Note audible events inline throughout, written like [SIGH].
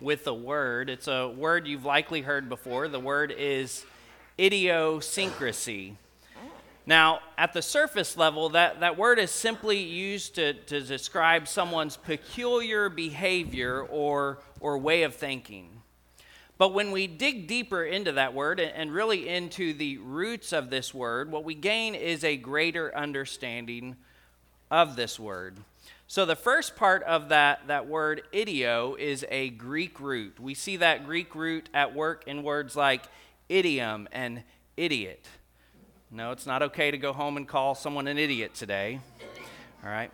with a word. It's a word you've likely heard before. The word is idiosyncrasy. Now, at the surface level, that, that word is simply used to, to describe someone's peculiar behavior or, or way of thinking. But when we dig deeper into that word and really into the roots of this word, what we gain is a greater understanding of this word. So the first part of that, that word idio is a Greek root. We see that Greek root at work in words like idiom and idiot. No, it's not okay to go home and call someone an idiot today. All right.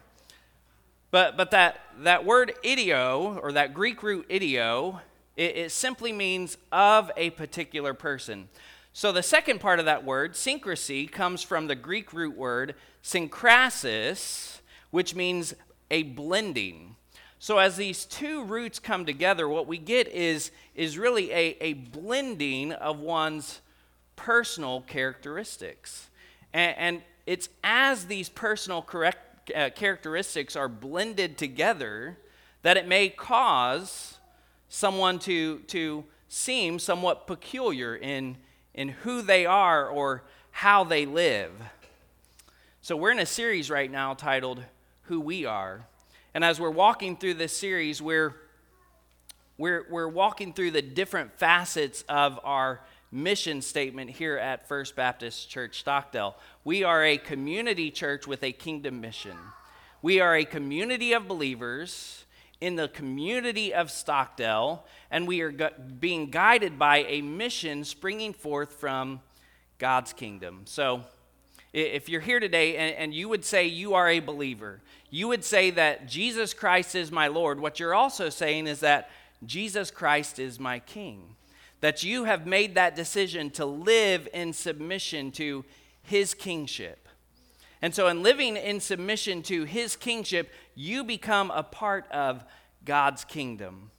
But, but that, that word idio, or that Greek root idio, it, it simply means of a particular person. So the second part of that word, syncrasy, comes from the Greek root word synkrasis, which means a blending. So as these two roots come together, what we get is, is really a, a blending of one's personal characteristics. And, and it's as these personal correct, uh, characteristics are blended together that it may cause someone to, to seem somewhat peculiar in, in who they are or how they live. So, we're in a series right now titled Who We Are. And as we're walking through this series, we're, we're, we're walking through the different facets of our mission statement here at First Baptist Church Stockdale. We are a community church with a kingdom mission. We are a community of believers in the community of Stockdale, and we are gu- being guided by a mission springing forth from God's kingdom. So, if you're here today and, and, you would say you are a believer, you would say that Jesus Christ is my Lord, what you're also saying is that Jesus Christ is my King that you have made that decision to live in submission to his kingship. And so, in living in submission to his kingship, you become a part of God's kingdom.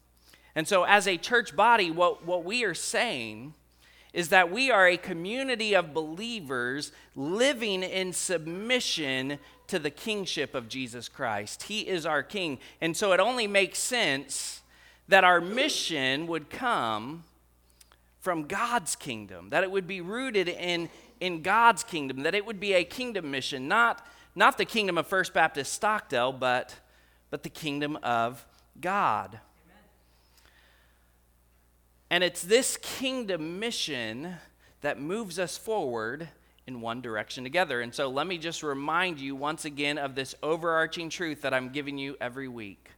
And so, as a church body, what, what we are saying is that we are a community of believers living in submission to the kingship of Jesus Christ. He is our king. And so, it only makes sense that our mission would come from God's kingdom, that it would be rooted in, in God's kingdom, that it would be a kingdom mission, not, not the kingdom of First Baptist Stockdale, but, but the kingdom of God. And it's this kingdom mission that moves us forward in one direction together. And so let me just remind you once again of this overarching truth that I'm giving you every week.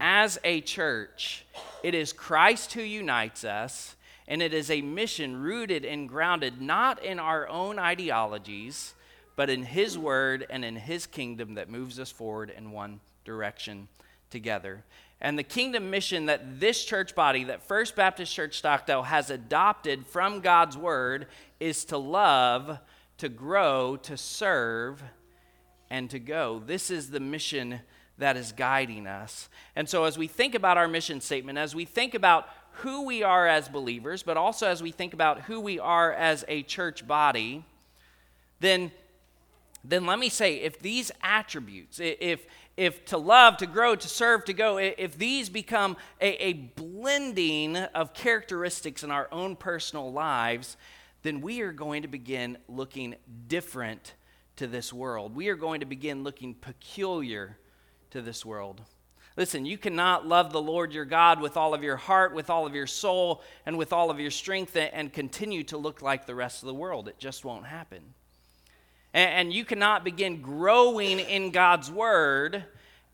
As a church, it is Christ who unites us and it is a mission rooted and grounded not in our own ideologies, but in His Word and in His kingdom that moves us forward in one direction together. And the kingdom mission that this church body, that First Baptist Church Stockdale, has adopted from God's Word is to love, to grow, to serve, and to go. This is the mission that is guiding us. And so, as we think about our mission statement, as we think about who we are as believers, but also as we think about who we are as a church body, then, then let me say if these attributes, if, if to love, to grow, to serve, to go, if these become a, a blending of characteristics in our own personal lives, then we are going to begin looking different to this world. We are going to begin looking peculiar to this world. Listen, you cannot love the Lord your God with all of your heart, with all of your soul, and with all of your strength and continue to look like the rest of the world. It just won't happen. And you cannot begin growing in God's word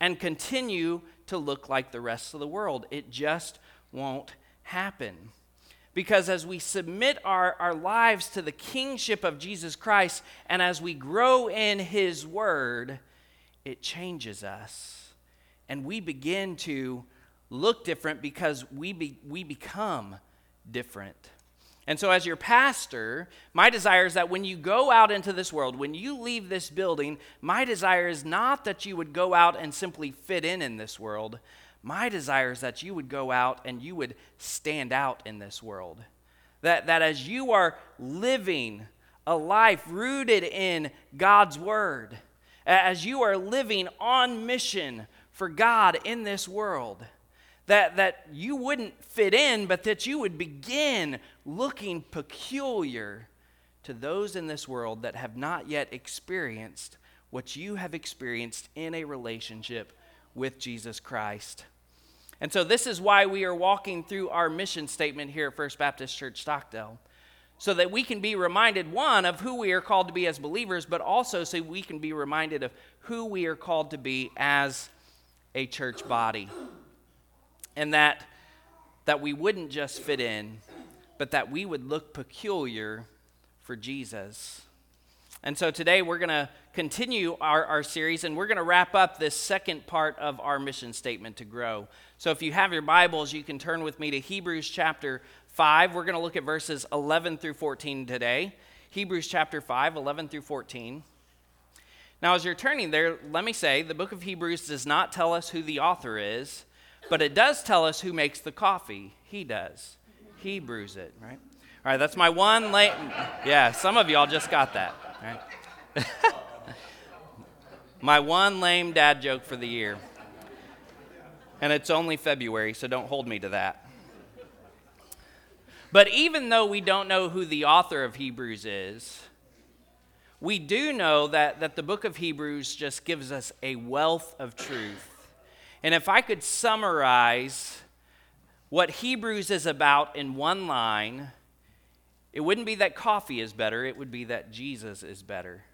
and continue to look like the rest of the world. It just won't happen. Because as we submit our, our lives to the kingship of Jesus Christ and as we grow in his word, it changes us and we begin to look different because we, be, we become different. And so, as your pastor, my desire is that when you go out into this world, when you leave this building, my desire is not that you would go out and simply fit in in this world. My desire is that you would go out and you would stand out in this world. That, that as you are living a life rooted in God's word, as you are living on mission for God in this world, that, that you wouldn't fit in, but that you would begin looking peculiar to those in this world that have not yet experienced what you have experienced in a relationship with Jesus Christ. And so, this is why we are walking through our mission statement here at First Baptist Church Stockdale. So that we can be reminded, one, of who we are called to be as believers, but also so we can be reminded of who we are called to be as a church body and that, that we wouldn't just fit in, but that we would look peculiar for Jesus. And so today we're going to continue our, our series and we're going to wrap up this second part of our mission statement to grow. So if you have your Bibles, you can turn with me to Hebrews chapter 5. We're going to look at verses 11 through 14 today. Hebrews chapter 5, 11 through 14. Now, as you're turning there, let me say the book of Hebrews does not tell us who the author is, but it does tell us who makes the coffee. He does. He brews it, right? All right, that's my one late. Yeah, some of y'all just got that, right? [LAUGHS] my one lame dad joke for the year. And it's only February, so don't hold me to that. But even though we don't know who the author of Hebrews is, we do know that, that the book of Hebrews just gives us a wealth of truth and if I could summarize what Hebrews is about in one line, it wouldn't be that coffee is better, it would be that Jesus is better.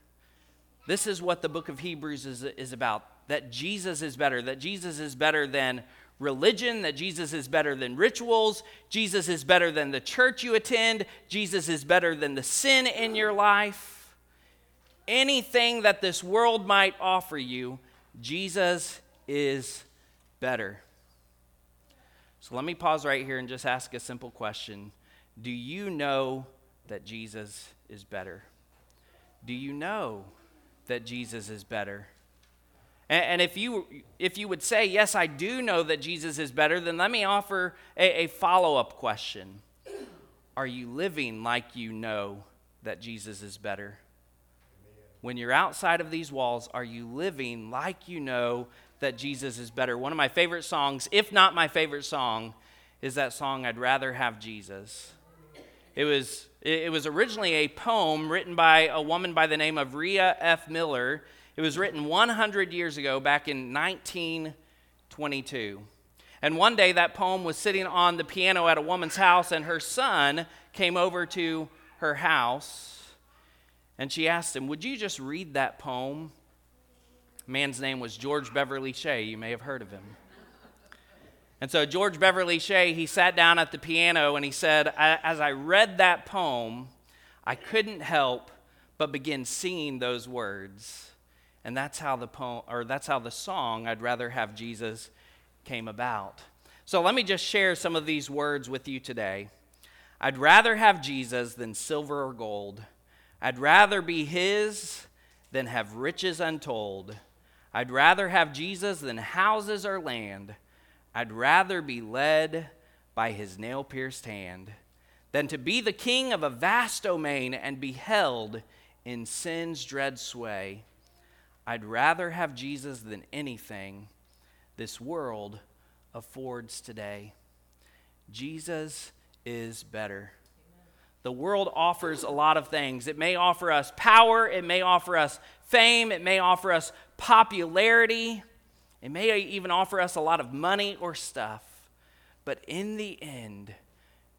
This is what the book of Hebrews is, is about that Jesus is better, that Jesus is better than religion, that Jesus is better than rituals, Jesus is better than the church you attend, Jesus is better than the sin in your life. Anything that this world might offer you, Jesus is better. So let me pause right here and just ask a simple question Do you know that Jesus is better? Do you know that Jesus is better? And, if you, if you would say, Yes, I do know that Jesus is better, then let me offer a, a follow up question Are you living like you know that Jesus is better? When you're outside of these walls, are you living like you know that Jesus is better. One of my favorite songs, if not my favorite song, is that song I'd rather have Jesus. It was it was originally a poem written by a woman by the name of Rhea F. Miller. It was written 100 years ago, back in 1922. And one day that poem was sitting on the piano at a woman's house, and her son came over to her house. And she asked him, Would you just read that poem man's name was George Beverly Shea. You may have heard of him. And so, George Beverly Shea, he sat down at the piano and he said, As I read that poem, I couldn't help but begin singing those words. And that's how the poem, or that's how the song, I'd rather have Jesus, came about. So, let me just share some of these words with you today. I'd rather have Jesus than silver or gold. I'd rather be his than have riches untold. I'd rather have Jesus than houses or land. I'd rather be led by his nail pierced hand than to be the king of a vast domain and be held in sin's dread sway. I'd rather have Jesus than anything this world affords today. Jesus is better. The world offers a lot of things. It may offer us power, it may offer us fame, it may offer us popularity, it may even offer us a lot of money or stuff. But in the end,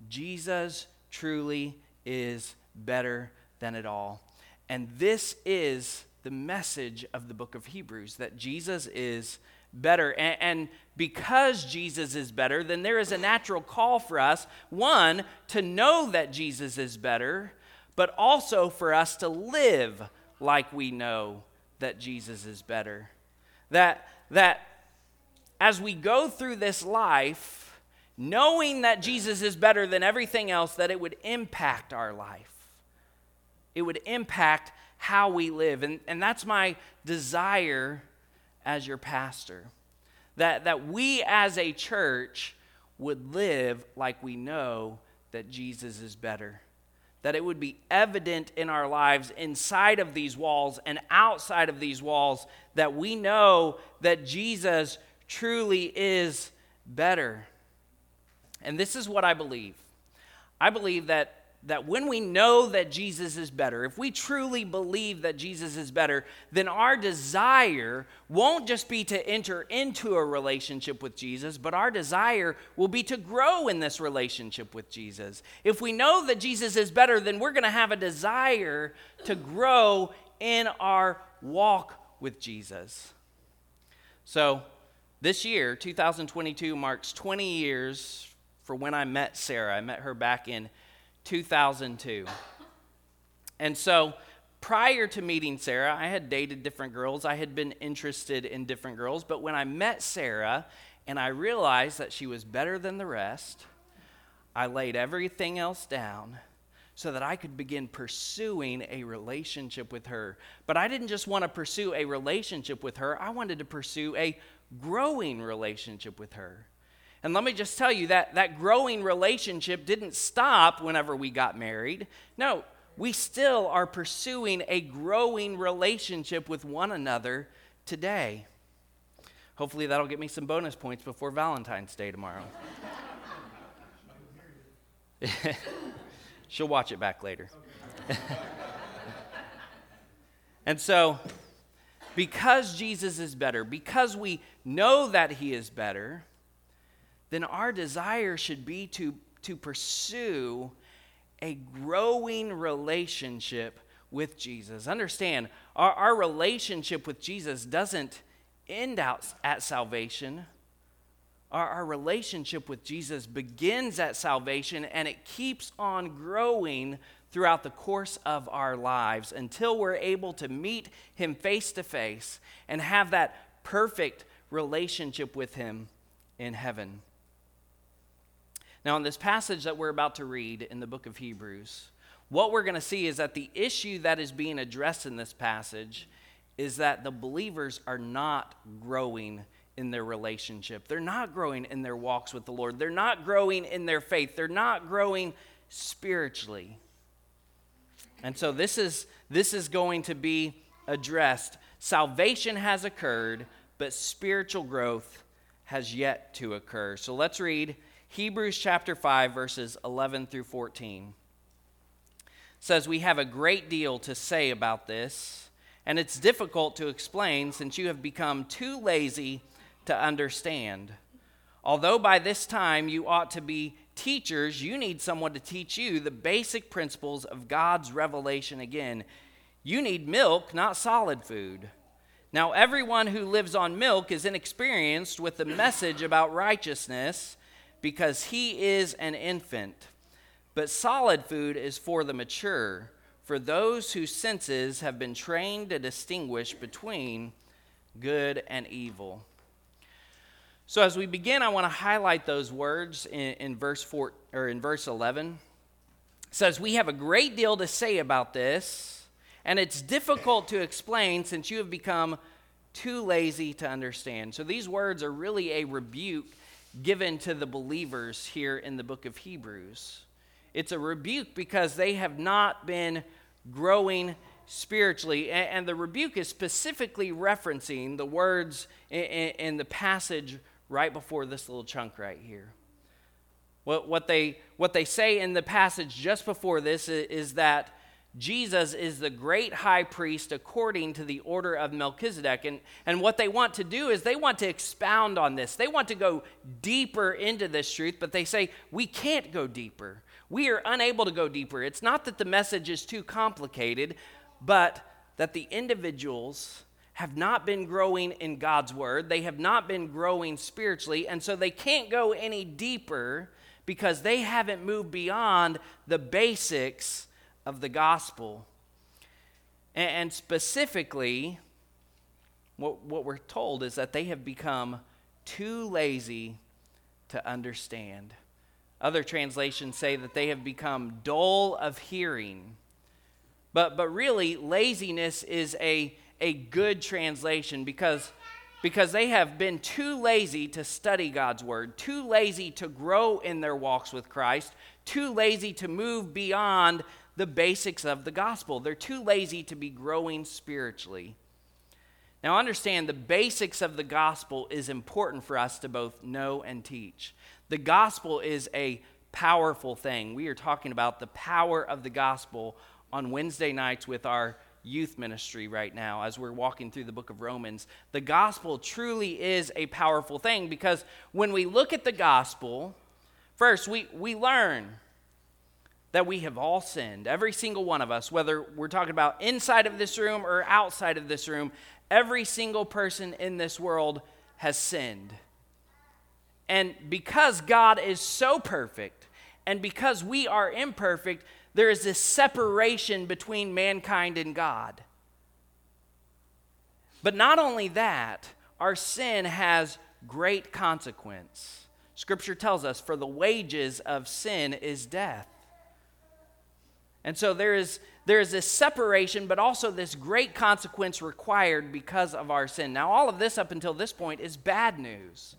Jesus truly is better than it all. And this is the message of the book of Hebrews that Jesus is better. And, and, because Jesus is better, then there is a natural call for us one, to know that Jesus is better, but also for us to live like we know that Jesus is better. That, that as we go through this life, knowing that Jesus is better than everything else, that it would impact our life. It would impact how we live. And, and that's my desire as your pastor. That, that we as a church would live like we know that Jesus is better. That it would be evident in our lives inside of these walls and outside of these walls that we know that Jesus truly is better. And this is what I believe. I believe that that when we know that Jesus is better, if we truly believe that Jesus is better, then our desire won't just be to enter into a relationship with Jesus, but our desire will be to grow in this relationship with Jesus. If we know that Jesus is better, then we're going to have a desire to grow in our walk with Jesus. So, this year, 2022, marks 20 years for when I met Sarah. I met her back in 2002. And so prior to meeting Sarah, I had dated different girls. I had been interested in different girls. But when I met Sarah and I realized that she was better than the rest, I laid everything else down so that I could begin pursuing a relationship with her. But I didn't just want to pursue a relationship with her, I wanted to pursue a growing relationship with her. And let me just tell you that that growing relationship didn't stop whenever we got married. No, we still are pursuing a growing relationship with one another today. Hopefully, that'll get me some bonus points before Valentine's Day tomorrow. [LAUGHS] She'll watch it back later. [LAUGHS] and so, because Jesus is better, because we know that he is better, then our desire should be to, to pursue a growing relationship with Jesus. Understand, our, our relationship with Jesus doesn't end out at salvation. Our, our relationship with Jesus begins at salvation and it keeps on growing throughout the course of our lives until we're able to meet Him face to face and have that perfect relationship with Him in heaven. Now, in this passage that we're about to read in the book of Hebrews, what we're going to see is that the issue that is being addressed in this passage is that the believers are not growing in their relationship. They're not growing in their walks with the Lord. They're not growing in their faith. They're not growing spiritually. And so this is this is going to be addressed. Salvation has occurred, but spiritual growth has yet to occur. So let's read Hebrews chapter 5, verses 11 through 14 says, We have a great deal to say about this, and it's difficult to explain since you have become too lazy to understand. Although by this time you ought to be teachers, you need someone to teach you the basic principles of God's revelation again. You need milk, not solid food. Now, everyone who lives on milk is inexperienced with the message about righteousness because he is an infant. But solid food is for the mature, for those whose senses have been trained to distinguish between good and evil. So as we begin, I want to highlight those words in, in verse four or in verse eleven. It says, We have a great deal to say about this, and it's difficult to explain since you have become too lazy to understand. So these words are really a rebuke given to the believers here in the book of Hebrews. It's a rebuke because they have not been growing spiritually. And the rebuke is specifically referencing the words in the passage right before this little chunk right here. What, they, what they say in the passage just before this is that Jesus is the great high priest according to the order of Melchizedek. And, and what they want to do is they want to expound on this. They want to go deeper into this truth, but they say, we can't go deeper. We are unable to go deeper. It's not that the message is too complicated, but that the individuals have not been growing in God's word. They have not been growing spiritually, and so they can't go any deeper because they haven't moved beyond the basics of the gospel. And specifically, what, what we're told is that they have become too lazy to understand. Other translations say that they have become dull of hearing. But, but really, laziness is a, a good translation because, because they have been too lazy to study God's word, too lazy to grow in their walks with Christ, too lazy to move beyond the basics of the gospel. They're too lazy to be growing spiritually. Now, understand the basics of the gospel is important for us to both know and teach. The gospel is a powerful thing. We are talking about the power of the gospel on Wednesday nights with our youth ministry right now as we're walking through the book of Romans. The gospel truly is a powerful thing because when we look at the gospel, first we, we learn that we have all sinned, every single one of us, whether we're talking about inside of this room or outside of this room, every single person in this world has sinned. And because God is so perfect, and because we are imperfect, there is this separation between mankind and God. But not only that, our sin has great consequence. Scripture tells us, for the wages of sin is death. And so there is, there is this separation, but also this great consequence required because of our sin. Now, all of this up until this point is bad news.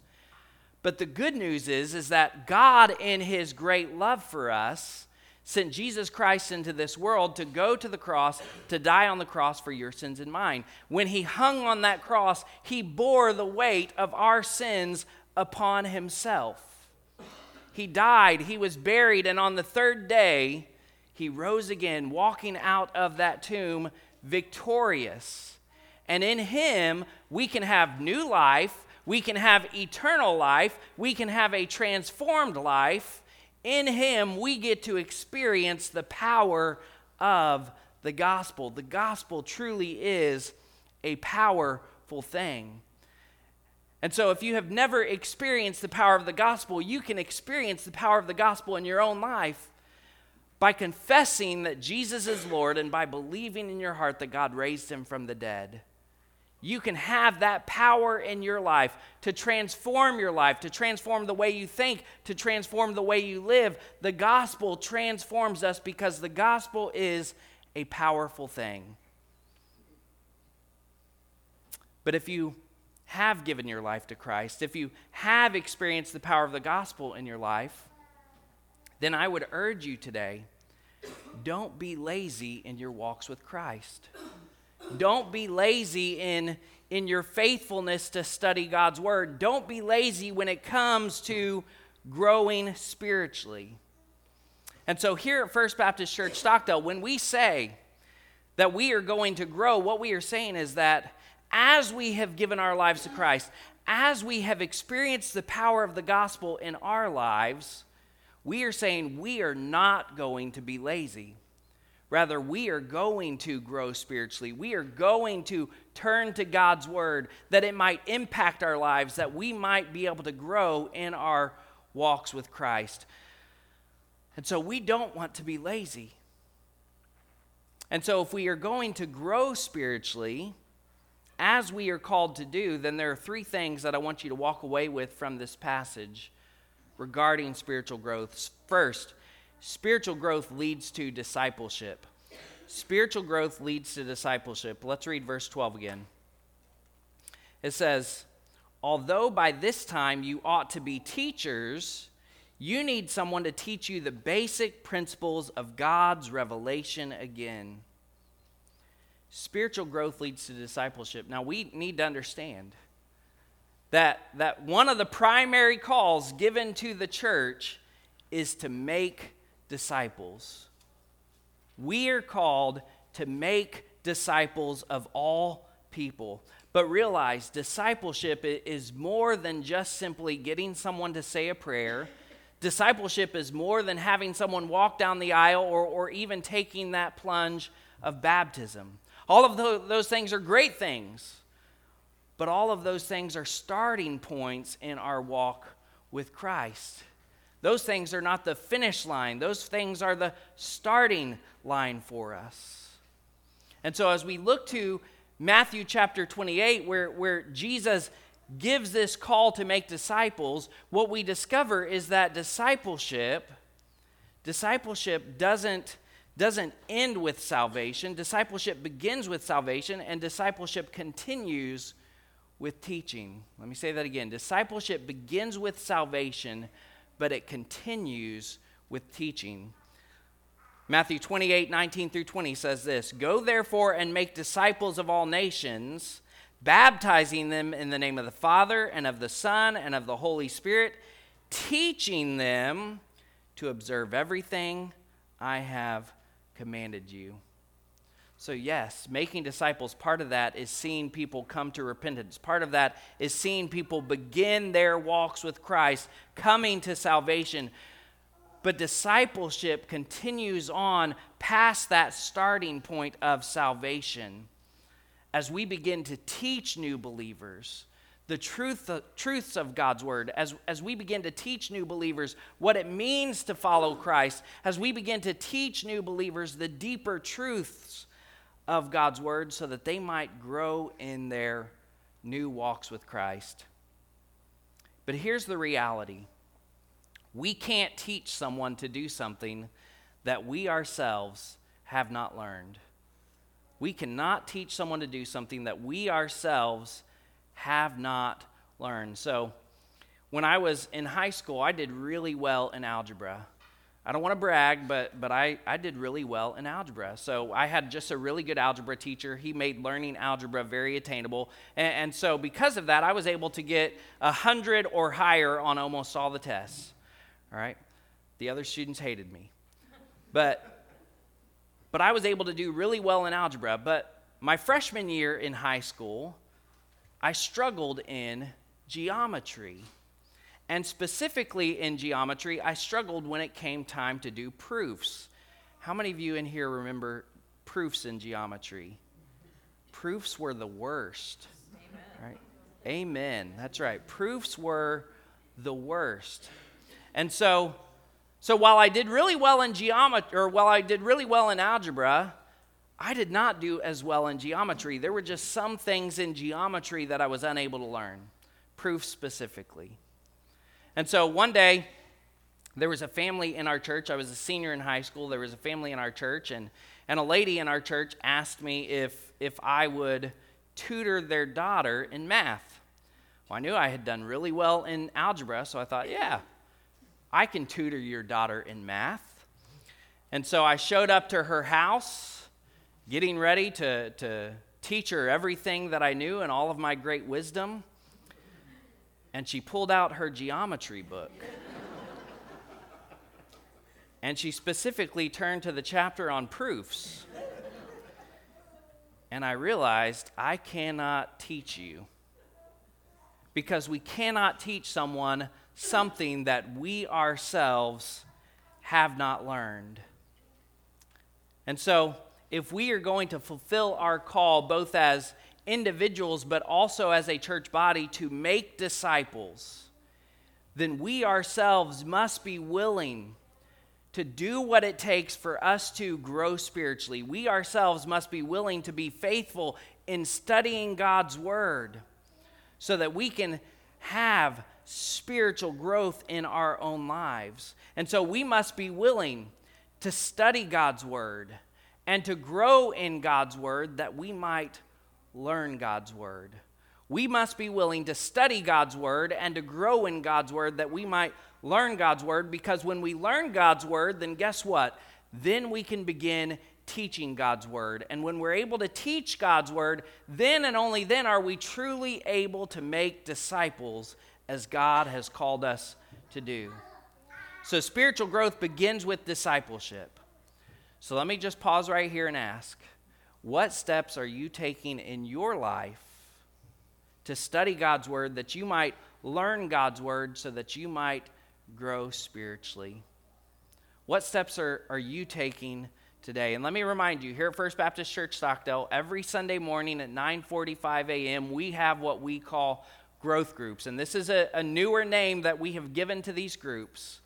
But the good news is, is that God, in his great love for us, sent Jesus Christ into this world to go to the cross, to die on the cross for your sins and mine. When he hung on that cross, he bore the weight of our sins upon himself. He died, he was buried, and on the third day, he rose again, walking out of that tomb victorious. And in him, we can have new life, we can have eternal life, we can have a transformed life. In him, we get to experience the power of the gospel. The gospel truly is a powerful thing. And so, if you have never experienced the power of the gospel, you can experience the power of the gospel in your own life by confessing that Jesus is Lord and by believing in your heart that God raised him from the dead, you can have that power in your life to transform your life, to transform the way you think, to transform the way you live. The gospel transforms us because the gospel is a powerful thing. But if you have given your life to Christ, if you have experienced the power of the gospel in your life, then I would urge you today don't be lazy in your walks with Christ. Don't be lazy in, in your faithfulness to study God's word. Don't be lazy when it comes to growing spiritually. And so, here at First Baptist Church Stockdale, when we say that we are going to grow, what we are saying is that as we have given our lives to Christ, as we have experienced the power of the gospel in our lives, we are saying we are not going to be lazy. Rather, we are going to grow spiritually. We are going to turn to God's word that it might impact our lives, that we might be able to grow in our walks with Christ. And so we don't want to be lazy. And so, if we are going to grow spiritually, as we are called to do, then there are three things that I want you to walk away with from this passage regarding spiritual growth. First, spiritual growth leads to discipleship. Spiritual growth leads to discipleship. Let's read verse 12 again. It says, Although by this time you ought to be teachers, you need someone to teach you the basic principles of God's revelation again. Spiritual growth leads to discipleship. Now, we need to understand that, that one of the primary calls given to the church is to make disciples. We are called to make disciples of all people. But realize discipleship is more than just simply getting someone to say a prayer. Discipleship is more than having someone walk down the aisle or, or even taking that plunge of baptism. All of those things are great things. But all of those things are starting points in our walk with Christ. Those things are not the finish line, those things are the starting line for us. And so, as we look to Matthew chapter 28, where, where Jesus gives this call to make disciples, what we discover is that discipleship discipleship doesn't doesn't end with salvation. Discipleship begins with salvation and discipleship continues with teaching. Let me say that again. Discipleship begins with salvation, but it continues with teaching. Matthew 28 19 through 20 says this Go therefore and make disciples of all nations, baptizing them in the name of the Father and of the Son and of the Holy Spirit, teaching them to observe everything I have commanded you. So, yes, making disciples, part of that is seeing people come to repentance. Part of that is seeing people begin their walks with Christ, coming to salvation. But discipleship continues on past that starting point of salvation as we begin to teach new believers the truth, the truths of God's word, as, as we begin to teach new believers what it means to follow Christ, as we begin to teach new believers the deeper truths of God's word so that they might grow in their new walks with Christ. But here's the reality we can't teach someone to do something that we ourselves have not learned. We cannot teach someone to do something that we ourselves have not learned. So, when I was in high school, I did really well in algebra. I don't want to brag, but, but I, I did really well in algebra. So I had just a really good algebra teacher. He made learning algebra very attainable. And, and so, because of that, I was able to get 100 or higher on almost all the tests. All right? The other students hated me. But, but I was able to do really well in algebra. But my freshman year in high school, I struggled in geometry. And specifically in geometry, I struggled when it came time to do proofs. How many of you in here remember proofs in geometry? Proofs were the worst. Amen. Right? Amen. That's right. Proofs were the worst. And so so while I did really well in geometry or while I did really well in algebra, I did not do as well in geometry. There were just some things in geometry that I was unable to learn, proof specifically. And so one day, there was a family in our church. I was a senior in high school. There was a family in our church, and, and a lady in our church asked me if, if I would tutor their daughter in math. Well, I knew I had done really well in algebra, so I thought, yeah, I can tutor your daughter in math. And so I showed up to her house getting ready to, to teach her everything that I knew and all of my great wisdom. And she pulled out her geometry book. and she specifically turned to the chapter on proofs. And I realized I cannot teach you because we cannot teach someone something that we ourselves have not learned. And so if we are going to fulfill our call both as individuals but also as a church body to make disciples, then we ourselves must be willing to do what it takes for us to grow spiritually. We ourselves must be willing to be faithful in studying God's Word so that we can have spiritual growth in our own lives. And so we must be willing to study God's Word and to grow in God's Word that we might learn God's Word. We must be willing to study God's Word and to grow in God's Word that we might learn God's Word because when we learn God's Word, then guess what? Then we can begin teaching God's Word. And when we're able to teach God's Word, then and only then are we truly able to make disciples as God has called us to do. So spiritual growth begins with discipleship. So let me just pause right here and ask what steps are you taking in your life to study God's Word that you might learn God's Word so that you might grow spiritually? What steps are, are you taking today? And let me remind you, here at First Baptist Church Stockdale, every Sunday morning at 9:45 a.m., we have what we call growth groups. And this is a, a newer name that we have given to these groups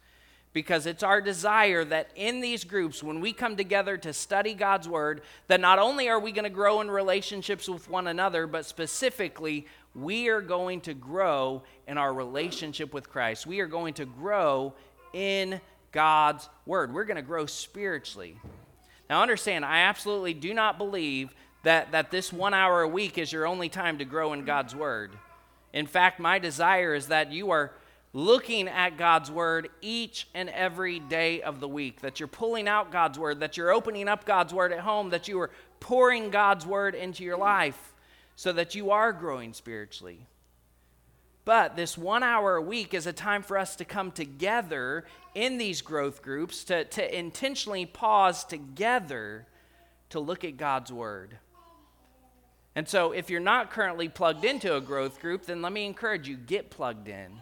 because it's our desire that in these groups when we come together to study God's word that not only are we going to grow in relationships with one another but specifically we are going to grow in our relationship with Christ. We are going to grow in God's word. We're going to grow spiritually. Now understand, I absolutely do not believe that that this 1 hour a week is your only time to grow in God's word. In fact, my desire is that you are looking at God's word each and every day of the week, that you're pulling out God's word, that you're opening up God's word at home, that you are pouring God's word into your life so that you are growing spiritually. But this one hour a week is a time for us to come together in these growth groups, to, to intentionally pause together to look at God's word. And so, if you're not currently plugged into a growth group, then let me encourage you get plugged in.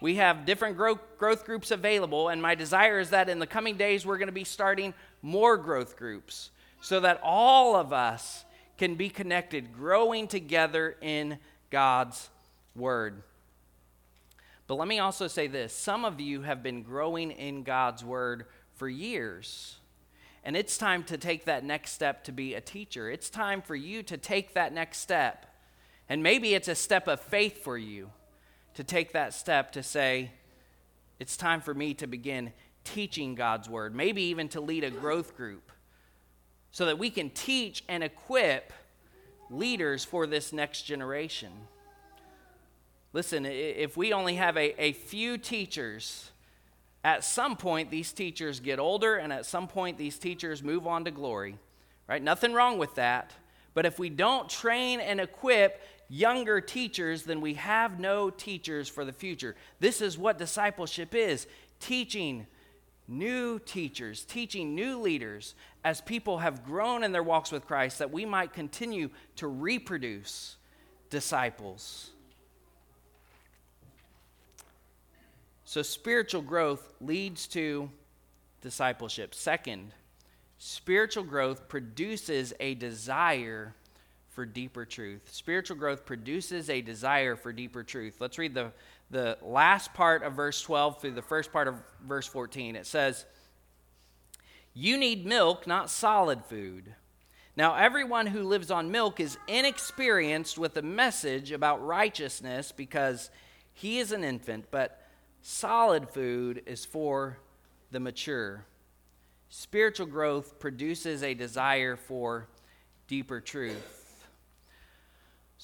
We have different growth, growth groups available, and my desire is that in the coming days we're going to be starting more growth groups so that all of us can be connected, growing together in God's Word. But let me also say this some of you have been growing in God's Word for years. And it's time to take that next step to be a teacher. It's time for you to take that next step. And maybe it's a step of faith for you to take that step to say, it's time for me to begin teaching God's word, maybe even to lead a growth group, so that we can teach and equip leaders for this next generation. Listen, if we only have a, a few teachers, at some point these teachers get older, and at some point these teachers move on to glory. Right? Nothing wrong with that. But if we don't train and equip younger teachers, then we have no teachers for the future. This is what discipleship is teaching new teachers, teaching new leaders as people have grown in their walks with Christ, that we might continue to reproduce disciples. So, spiritual growth leads to discipleship. Second, spiritual growth produces a desire for deeper truth. Spiritual growth produces a desire for deeper truth. Let's read the, the last part of verse 12 through the first part of verse 14. It says, You need milk, not solid food. Now, everyone who lives on milk is inexperienced with the message about righteousness because he is an infant, but solid food is for the mature. Spiritual growth produces a desire for deeper truth.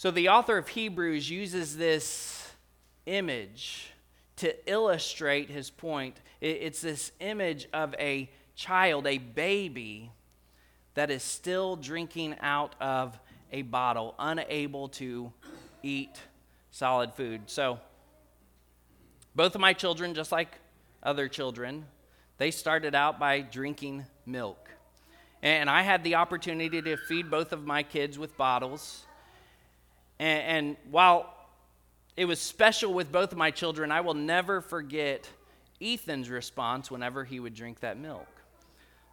So the author of Hebrews uses this image to illustrate his point. It's this image of a child, a baby, that is still drinking out of a bottle, unable to eat solid food. So, both of my children, just like other children, they started out by drinking milk. And I had the opportunity to feed both of my kids with bottles. And, and while it was special with both of my children, I will never forget Ethan's response whenever he would drink that milk.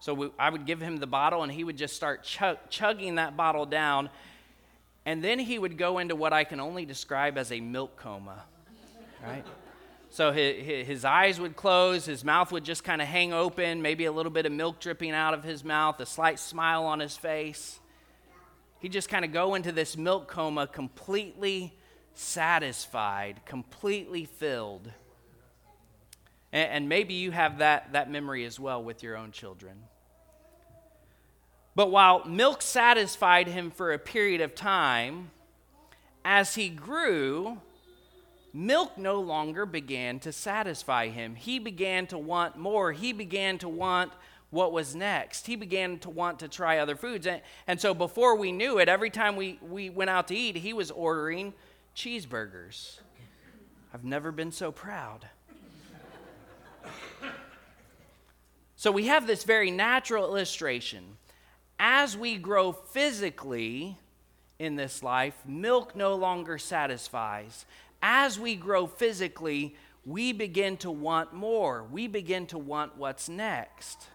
So we, I would give him the bottle, and he would just start chug, chugging that bottle down. And then he would go into what I can only describe as a milk coma, right? So his, his eyes would close, his mouth would just kind of hang open, maybe a little bit of milk dripping out of his mouth, a slight smile on his face he'd just kind of go into this milk coma completely satisfied, completely filled. And, and, maybe you have that, that memory as well with your own children. But while milk satisfied him for a period of time, as he grew, milk no longer began to satisfy him. He began to want more. He began to want what was next. He began to want to try other foods. And, and so before we knew it, every time we, we went out to eat, he was ordering cheeseburgers. I've never been so proud. [LAUGHS] so we have this very natural illustration. As we grow physically in this life, milk no longer satisfies. As we grow physically, we begin to want more. We begin to want what's next.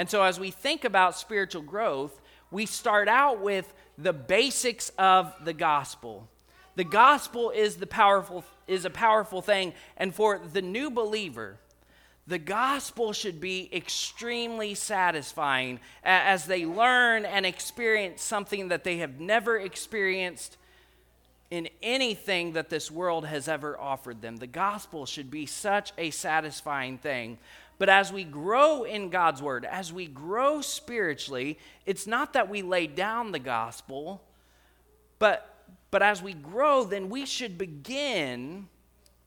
And so, as we think about spiritual growth, we start out with the basics of the gospel. The gospel is the powerful is a powerful thing, and for the new believer, the gospel should be extremely satisfying as they learn and experience something that they have never experienced in anything that this world has ever offered them. The gospel should be such a satisfying thing. But as we grow in God's word, as we grow spiritually, it's not that we lay down the gospel, but but as we grow, then we should begin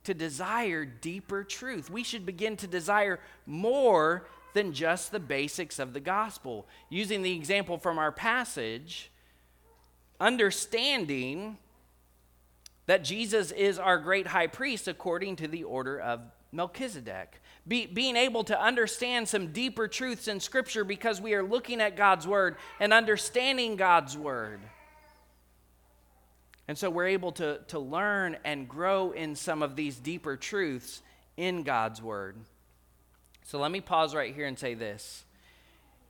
to desire deeper truth. We should begin to desire more than just the basics of the gospel. Using the example from our passage, understanding that Jesus is our great high priest according to the order of Melchizedek. Be, being able to understand some deeper truths in Scripture because we are looking at God's Word and understanding God's Word. And so we're able to, to learn and grow in some of these deeper truths in God's Word. So let me pause right here and say this.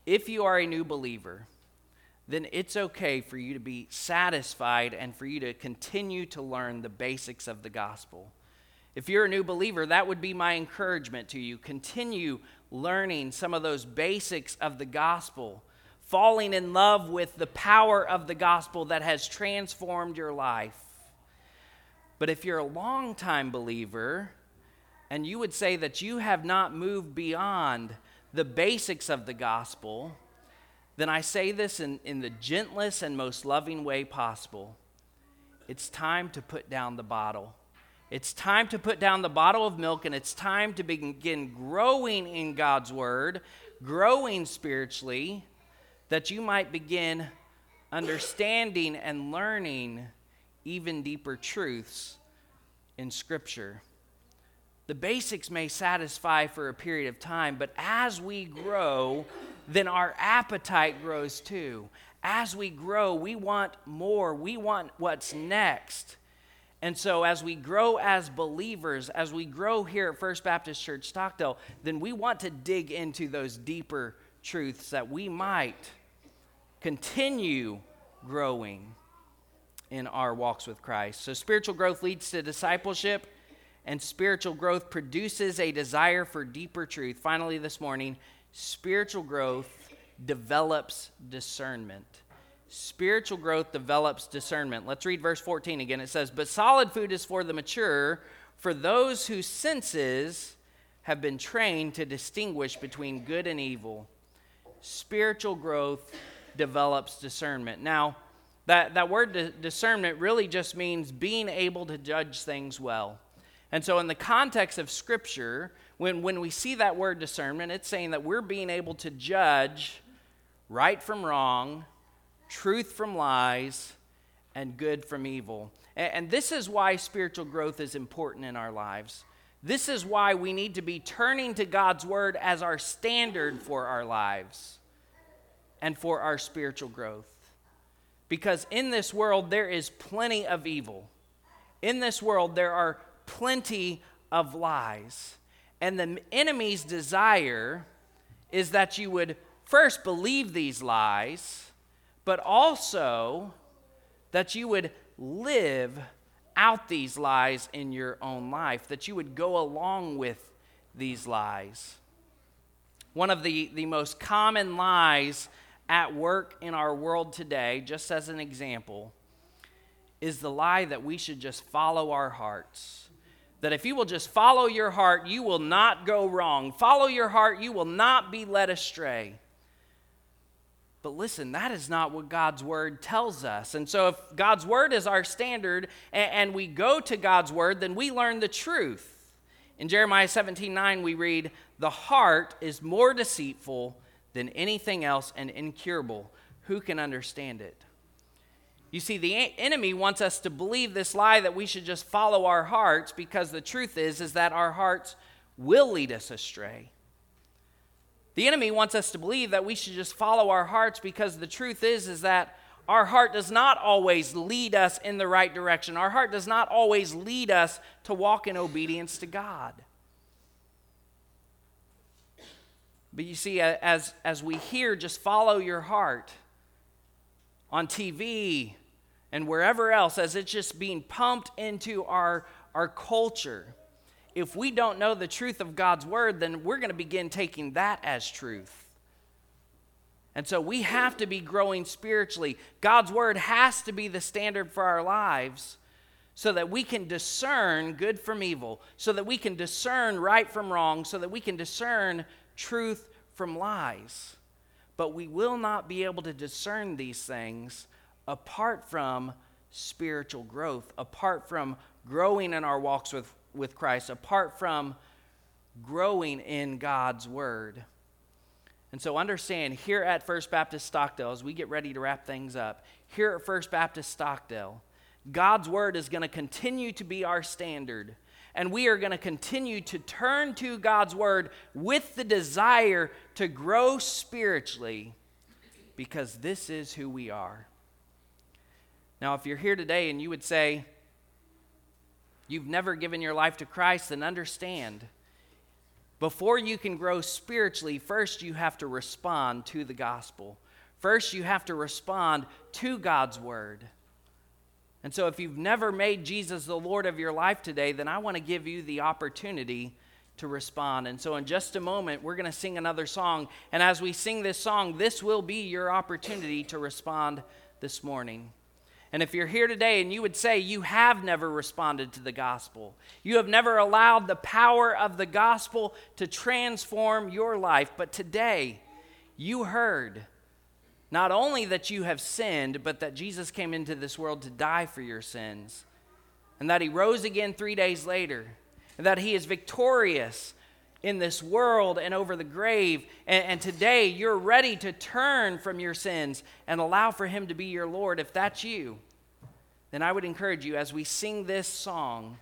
If you are a new believer, then it's okay for you to be satisfied and for you to continue to learn the basics of the gospel. If you're a new believer, that would be my encouragement to you. Continue learning some of those basics of the gospel, falling in love with the power of the gospel that has transformed your life. But if you're a long-time believer and you would say that you have not moved beyond the basics of the gospel, then I say this in, in the gentlest and most loving way possible. It's time to put down the bottle. It's time to put down the bottle of milk and it's time to begin growing in God's word, growing spiritually, that you might begin understanding and learning even deeper truths in Scripture. The basics may satisfy for a period of time, but as we grow, then our appetite grows too. As we grow, we want more. We want what's next. And so, as we grow as believers, as we grow here at First Baptist Church Stockdale, then we want to dig into those deeper truths that we might continue growing in our walks with Christ. So, spiritual growth leads to discipleship, and spiritual growth produces a desire for deeper truth. Finally, this morning, spiritual growth develops discernment spiritual growth develops discernment. Let's read verse 14 again. It says, But solid food is for the mature, for those whose senses have been trained to distinguish between good and evil. Spiritual growth develops discernment. Now, that, that word discernment really just means being able to judge things well. And so, in the context of Scripture, when, when we see that word discernment, it's saying that we're being able to judge right from wrong truth from lies, and good from evil. And, this is why spiritual growth is important in our lives. This is why we need to be turning to God's word as our standard for our lives and for our spiritual growth. Because in this world, there is plenty of evil. In this world, there are plenty of lies. And the enemy's desire is that you would first believe these lies but also that you would live out these lies in your own life, that you would go along with these lies. One of the, the most common lies at work in our world today, just as an example, is the lie that we should just follow our hearts. That if you will just follow your heart, you will not go wrong. Follow your heart, you will not be led astray. But listen, that is not what God's word tells us. And so, if God's word is our standard and, we go to God's word, then we learn the truth. In Jeremiah 17 9, we read, The heart is more deceitful than anything else and incurable. Who can understand it? You see, the enemy wants us to believe this lie that we should just follow our hearts because the truth is, is that our hearts will lead us astray. The enemy wants us to believe that we should just follow our hearts because the truth is is that our heart does not always lead us in the right direction. Our heart does not always lead us to walk in obedience to God. But you see, as, as we hear, just follow your heart on TV and wherever else, as it's just being pumped into our, our culture, if we don't know the truth of God's word, then we're going to begin taking that as truth. And so we have to be growing spiritually. God's word has to be the standard for our lives so that we can discern good from evil, so that we can discern right from wrong, so that we can discern truth from lies. But we will not be able to discern these things apart from spiritual growth, apart from growing in our walks with, with Christ, apart from growing in God's Word. And so understand here at First Baptist Stockdale, as we get ready to wrap things up, here at First Baptist Stockdale, God's Word is going to continue to be our standard. And we are going to continue to turn to God's Word with the desire to grow spiritually because this is who we are. Now, if you're here today and you would say, you've never given your life to Christ, then understand. Before you can grow spiritually, first you have to respond to the gospel. First, you have to respond to God's word. And so, if you've never made Jesus the Lord of your life today, then I want to give you the opportunity to respond. And so, in just a moment, we're going to sing another song. And as we sing this song, this will be your opportunity to respond this morning. And if you're here today and you would say you have never responded to the gospel, you have never allowed the power of the gospel to transform your life, but today you heard not only that you have sinned, but that Jesus came into this world to die for your sins, and that he rose again three days later, and that he is victorious in this world and over the grave. And, and, today you're ready to turn from your sins and allow for Him to be your Lord. If that's you, then I would encourage you as we sing this song,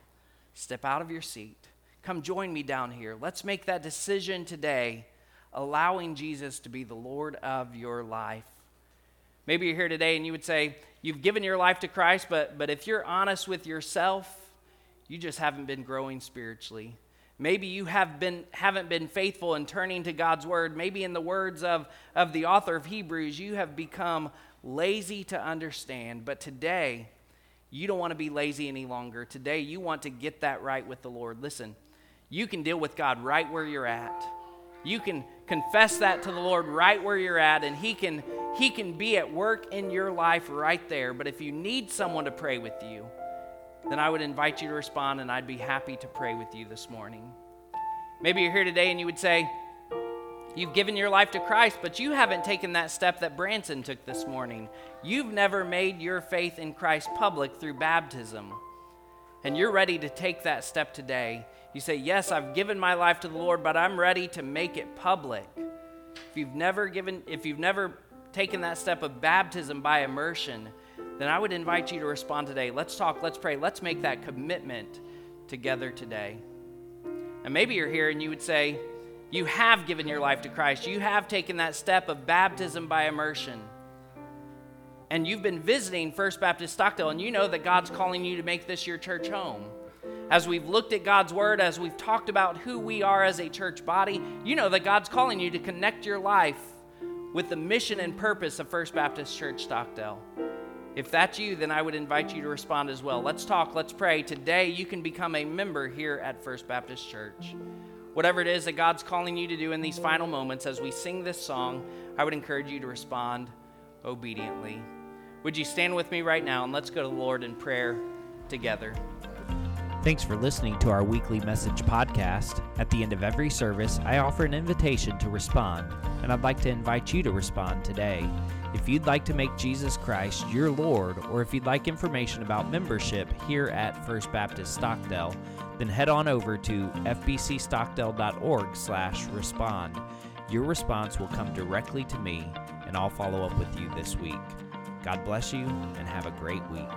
step out of your seat. Come join me down here. Let's make that decision today, allowing Jesus to be the Lord of your life. Maybe you're here today and you would say, You've given your life to Christ, but, but if you're honest with yourself, you just haven't been growing spiritually. Maybe you have been, haven't been faithful in turning to God's word. Maybe, in the words of, of the author of Hebrews, you have become lazy to understand. But today, you don't want to be lazy any longer. Today, you want to get that right with the Lord. Listen, you can deal with God right where you're at. You can confess that to the Lord right where you're at, and He can, he can be at work in your life right there. But if you need someone to pray with you, then I would invite you to respond, and I'd be happy to pray with you this morning. Maybe you're here today and you would say, You've given your life to Christ, but you haven't taken that step that Branson took this morning. You've never made your faith in Christ public through baptism. And you're ready to take that step today. You say, Yes, I've given my life to the Lord, but I'm ready to make it public. If you've never given, if you've never taken that step of baptism by immersion, then I would invite you to respond today. Let's talk, let's pray, let's make that commitment together today. And maybe you're here and you would say, You have given your life to Christ. You have taken that step of baptism by immersion. And you've been visiting First Baptist Stockdale, and you know that God's calling you to make this your church home. As we've looked at God's Word, as we've talked about who we are as a church body, you know that God's calling you to connect your life with the mission and purpose of First Baptist Church Stockdale. If that's you, then I would invite you to respond as well. Let's talk, let's pray. Today, you can become a member here at First Baptist Church. Whatever it is that God's calling you to do in these final moments as we sing this song, I would encourage you to respond obediently. Would you stand with me right now and let's go to the Lord in prayer together? Thanks for listening to our weekly message podcast. At the end of every service, I offer an invitation to respond, and I'd like to invite you to respond today. If you'd like to make Jesus Christ your Lord, or if you'd like information about membership here at First Baptist Stockdale, then head on over to fbcstockdale.org/respond. Your response will come directly to me, and I'll follow up with you this week. God bless you, and have a great week.